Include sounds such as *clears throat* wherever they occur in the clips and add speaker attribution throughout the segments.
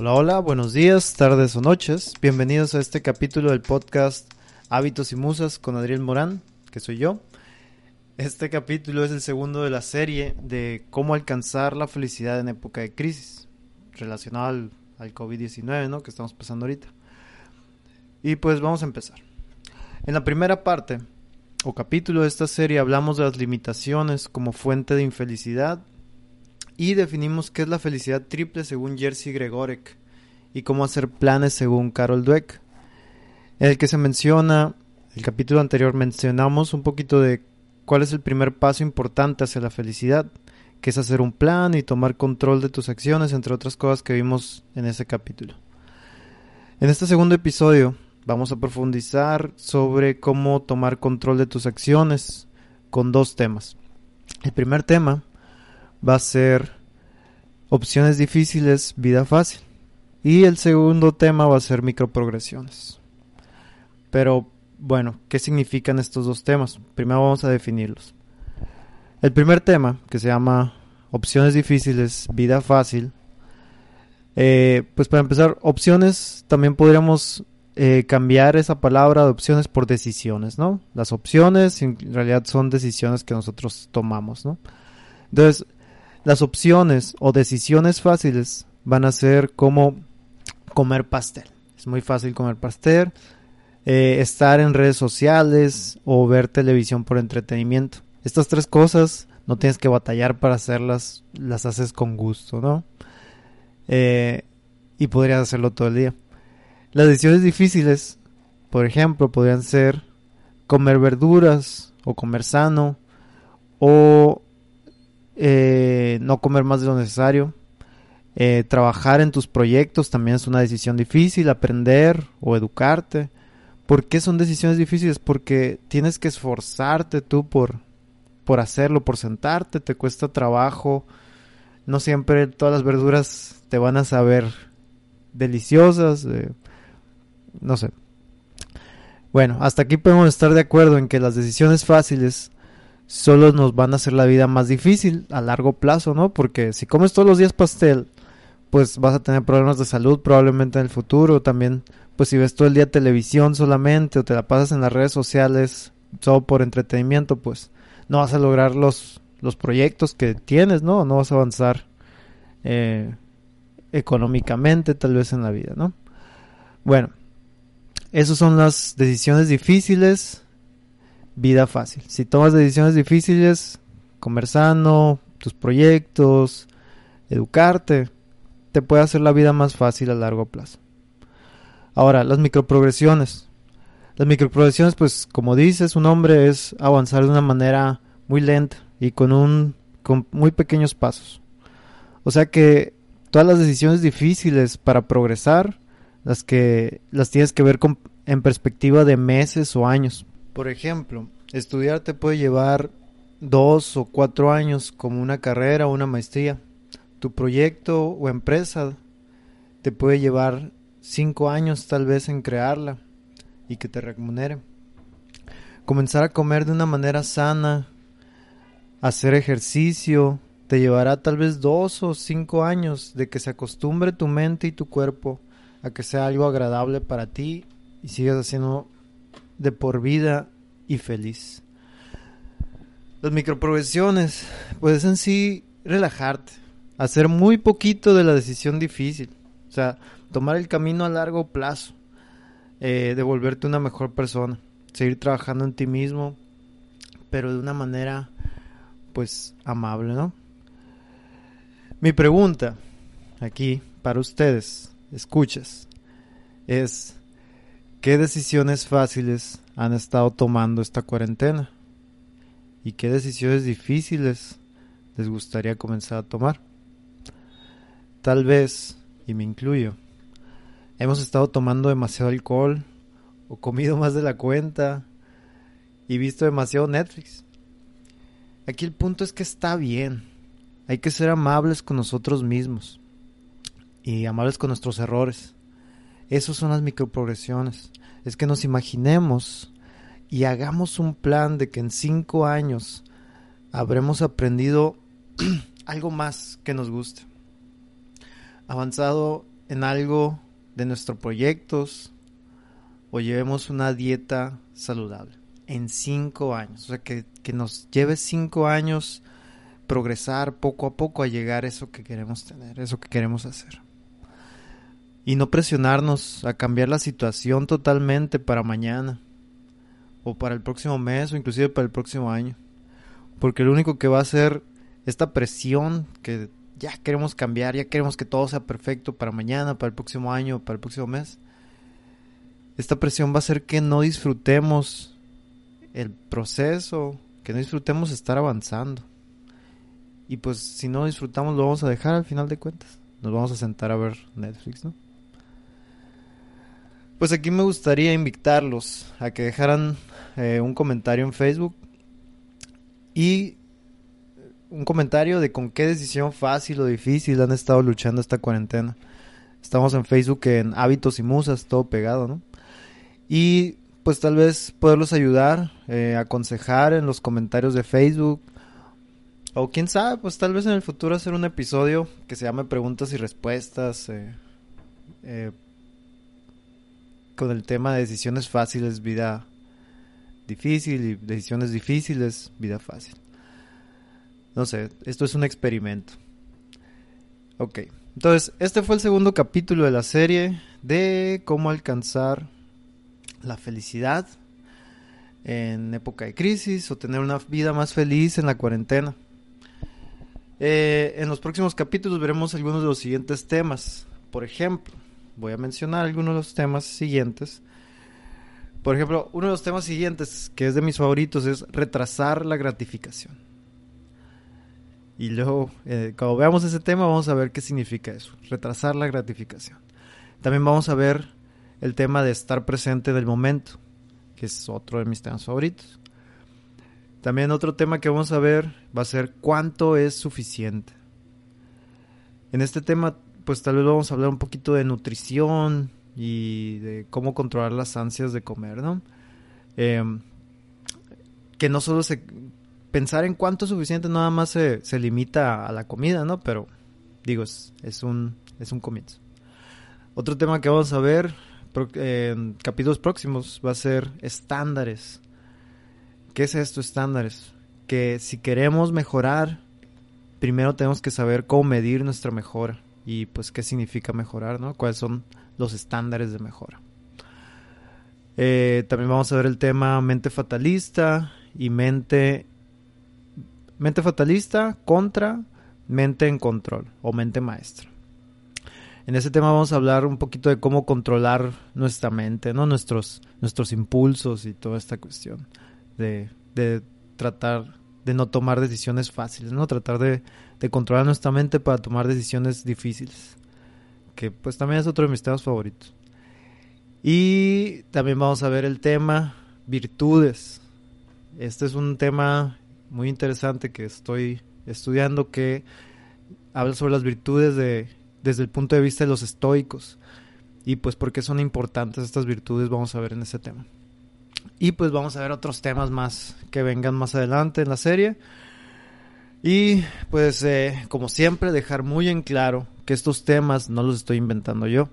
Speaker 1: Hola, hola, buenos días, tardes o noches. Bienvenidos a este capítulo del podcast Hábitos y Musas con Adriel Morán, que soy yo. Este capítulo es el segundo de la serie de cómo alcanzar la felicidad en época de crisis, relacionado al, al COVID-19, ¿no? Que estamos pasando ahorita. Y pues vamos a empezar. En la primera parte o capítulo de esta serie hablamos de las limitaciones como fuente de infelicidad y definimos qué es la felicidad triple según Jerzy Gregorek y cómo hacer planes según Carol Dweck. En el que se menciona, el capítulo anterior mencionamos un poquito de cuál es el primer paso importante hacia la felicidad, que es hacer un plan y tomar control de tus acciones, entre otras cosas que vimos en ese capítulo. En este segundo episodio vamos a profundizar sobre cómo tomar control de tus acciones con dos temas. El primer tema va a ser opciones difíciles, vida fácil. Y el segundo tema va a ser microprogresiones. Pero bueno, ¿qué significan estos dos temas? Primero vamos a definirlos. El primer tema, que se llama opciones difíciles, vida fácil. Eh, pues para empezar, opciones también podríamos eh, cambiar esa palabra de opciones por decisiones, ¿no? Las opciones en realidad son decisiones que nosotros tomamos, ¿no? Entonces, las opciones o decisiones fáciles van a ser como comer pastel. Es muy fácil comer pastel, eh, estar en redes sociales o ver televisión por entretenimiento. Estas tres cosas no tienes que batallar para hacerlas, las haces con gusto, ¿no? Eh, y podrías hacerlo todo el día. Las decisiones difíciles, por ejemplo, podrían ser comer verduras o comer sano o eh, no comer más de lo necesario. Eh, trabajar en tus proyectos también es una decisión difícil, aprender o educarte. ¿Por qué son decisiones difíciles? Porque tienes que esforzarte tú por, por hacerlo, por sentarte, te cuesta trabajo. No siempre todas las verduras te van a saber deliciosas. Eh, no sé. Bueno, hasta aquí podemos estar de acuerdo en que las decisiones fáciles solo nos van a hacer la vida más difícil a largo plazo, ¿no? Porque si comes todos los días pastel, pues vas a tener problemas de salud probablemente en el futuro. También, pues si ves todo el día televisión solamente o te la pasas en las redes sociales solo por entretenimiento, pues no vas a lograr los, los proyectos que tienes, ¿no? No vas a avanzar eh, económicamente tal vez en la vida, ¿no? Bueno, esas son las decisiones difíciles vida fácil. Si tomas decisiones difíciles, comer sano, tus proyectos, educarte, te puede hacer la vida más fácil a largo plazo. Ahora, las microprogresiones. Las microprogresiones, pues como dice su nombre, es avanzar de una manera muy lenta y con un con muy pequeños pasos. O sea que todas las decisiones difíciles para progresar, las que las tienes que ver con, en perspectiva de meses o años. Por ejemplo, estudiar te puede llevar dos o cuatro años como una carrera o una maestría. Tu proyecto o empresa te puede llevar cinco años tal vez en crearla y que te remunere. Comenzar a comer de una manera sana, hacer ejercicio, te llevará tal vez dos o cinco años de que se acostumbre tu mente y tu cuerpo a que sea algo agradable para ti y sigas haciendo de por vida y feliz. Las microprogresiones, pues en sí relajarte, hacer muy poquito de la decisión difícil, o sea, tomar el camino a largo plazo, eh, de volverte una mejor persona, seguir trabajando en ti mismo, pero de una manera, pues, amable, ¿no? Mi pregunta aquí para ustedes, escuchas, es, ¿Qué decisiones fáciles han estado tomando esta cuarentena? ¿Y qué decisiones difíciles les gustaría comenzar a tomar? tal vez, y me incluyo, hemos estado tomando demasiado alcohol o comido más de la cuenta y visto demasiado Netflix. Aquí el punto es que está bien. Hay que ser amables con nosotros mismos y amables con nuestros errores. Esas son las microprogresiones. Es que nos imaginemos y hagamos un plan de que en cinco años habremos aprendido *clears throat* algo más que nos guste. Avanzado en algo de nuestros proyectos o llevemos una dieta saludable en cinco años. O sea, que, que nos lleve cinco años progresar poco a poco a llegar a eso que queremos tener, eso que queremos hacer. Y no presionarnos a cambiar la situación totalmente para mañana, o para el próximo mes, o inclusive para el próximo año. Porque lo único que va a hacer esta presión que ya queremos cambiar, ya queremos que todo sea perfecto para mañana, para el próximo año, para el próximo mes. Esta presión va a hacer que no disfrutemos el proceso, que no disfrutemos estar avanzando. Y pues si no disfrutamos lo vamos a dejar al final de cuentas. Nos vamos a sentar a ver Netflix, ¿no? Pues aquí me gustaría invitarlos a que dejaran eh, un comentario en Facebook y un comentario de con qué decisión fácil o difícil han estado luchando esta cuarentena. Estamos en Facebook en Hábitos y Musas, todo pegado, ¿no? Y pues tal vez poderlos ayudar, eh, aconsejar en los comentarios de Facebook. O quién sabe, pues tal vez en el futuro hacer un episodio que se llame Preguntas y Respuestas. Eh, con el tema de decisiones fáciles, vida difícil y decisiones difíciles, vida fácil. No sé, esto es un experimento. Ok, entonces este fue el segundo capítulo de la serie de cómo alcanzar la felicidad en época de crisis o tener una vida más feliz en la cuarentena. Eh, en los próximos capítulos veremos algunos de los siguientes temas. Por ejemplo, voy a mencionar algunos de los temas siguientes. Por ejemplo, uno de los temas siguientes, que es de mis favoritos, es retrasar la gratificación. Y luego, eh, cuando veamos ese tema, vamos a ver qué significa eso, retrasar la gratificación. También vamos a ver el tema de estar presente en el momento, que es otro de mis temas favoritos. También otro tema que vamos a ver va a ser cuánto es suficiente. En este tema, pues tal vez vamos a hablar un poquito de nutrición y de cómo controlar las ansias de comer, ¿no? Em, que no solo se pensar en cuánto es suficiente nada más se, se limita a la comida, ¿no? Pero digo, es, un, es un comienzo. Otro tema que vamos a ver en capítulos próximos va a ser estándares. ¿Qué es esto, estándares? Que si queremos mejorar, primero tenemos que saber cómo medir nuestra mejora y pues qué significa mejorar, ¿no? ¿Cuáles son los estándares de mejora? Eh, también vamos a ver el tema mente fatalista y mente Mente fatalista contra mente en control o mente maestra. En ese tema vamos a hablar un poquito de cómo controlar nuestra mente, ¿no? Nuestros, nuestros impulsos y toda esta cuestión. De, de tratar de no tomar decisiones fáciles, ¿no? Tratar de, de, controlar nuestra mente para tomar decisiones difíciles. Que pues también es otro de mis temas favoritos. Y también vamos a ver el tema virtudes. Este es un tema muy interesante que estoy estudiando que habla sobre las virtudes de, desde el punto de vista de los estoicos y pues por qué son importantes estas virtudes vamos a ver en ese tema. Y pues vamos a ver otros temas más que vengan más adelante en la serie. Y pues eh, como siempre dejar muy en claro que estos temas no los estoy inventando yo.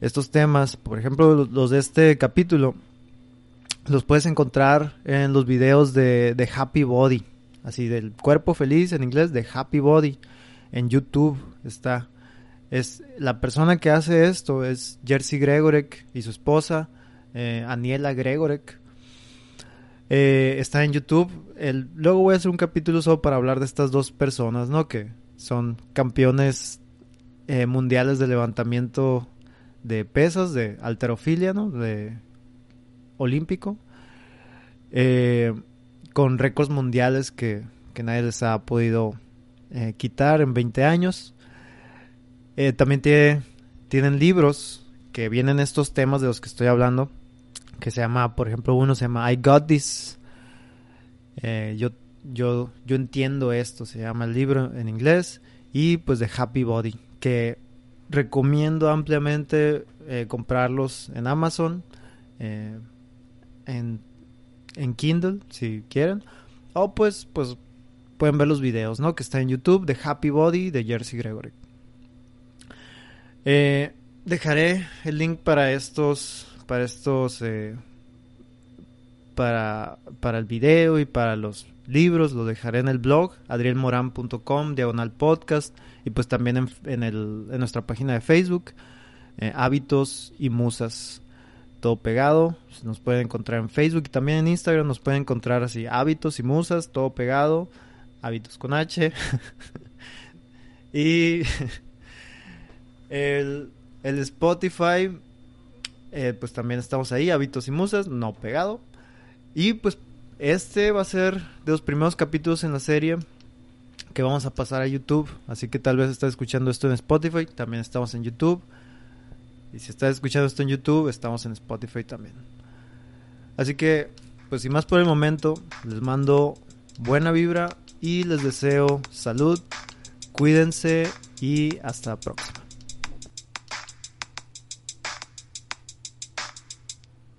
Speaker 1: Estos temas, por ejemplo los de este capítulo, los puedes encontrar en los videos de, Happy Body, así del cuerpo feliz en inglés, de Happy Body. En YouTube está. Es la persona que hace esto es Jersey Gregorek y su esposa eh, Aniela Gregorek. Eh, está en YouTube. Luego voy a hacer un capítulo solo para hablar de estas dos personas, ¿no? Que son campeones eh, mundiales de levantamiento de pesas, de alterofilia, ¿no? De olímpico, con récords mundiales que, nadie les ha podido quitar en 20 años. También tiene, tienen libros que vienen estos temas de los que estoy hablando, que se llama, por ejemplo, uno se llama I Got This. Eh, yo, yo, yo entiendo esto, se llama el libro en inglés, y pues de Happy Body, que recomiendo ampliamente eh, comprarlos en Amazon, eh, en, en Kindle, si quieren, o pues, pues pueden ver los videos, ¿no? Que está en YouTube de Happy Body de Jersey Gregory. Dejaré el link para estos, para estos, eh, para, para el video y para los libros, lo dejaré en el blog adrielmoran.com, diagonal podcast, y pues también en, el, en nuestra página de Facebook, eh, Hábitos y Musas, todo pegado, nos pueden encontrar en Facebook y también en Instagram nos pueden encontrar así, Hábitos y Musas, todo pegado, Hábitos con H, *laughs* y *laughs* el, el Spotify, eh, pues también estamos ahí, Hábitos y Musas, no pegado. Y pues este va a ser de los primeros capítulos en la serie que vamos a pasar a YouTube. Así que tal vez estás escuchando esto en Spotify, también estamos en YouTube. Y si estás escuchando esto en YouTube, estamos en Spotify también. Así que, pues sin más por el momento, les mando buena vibra y les deseo salud, cuídense y hasta la próxima.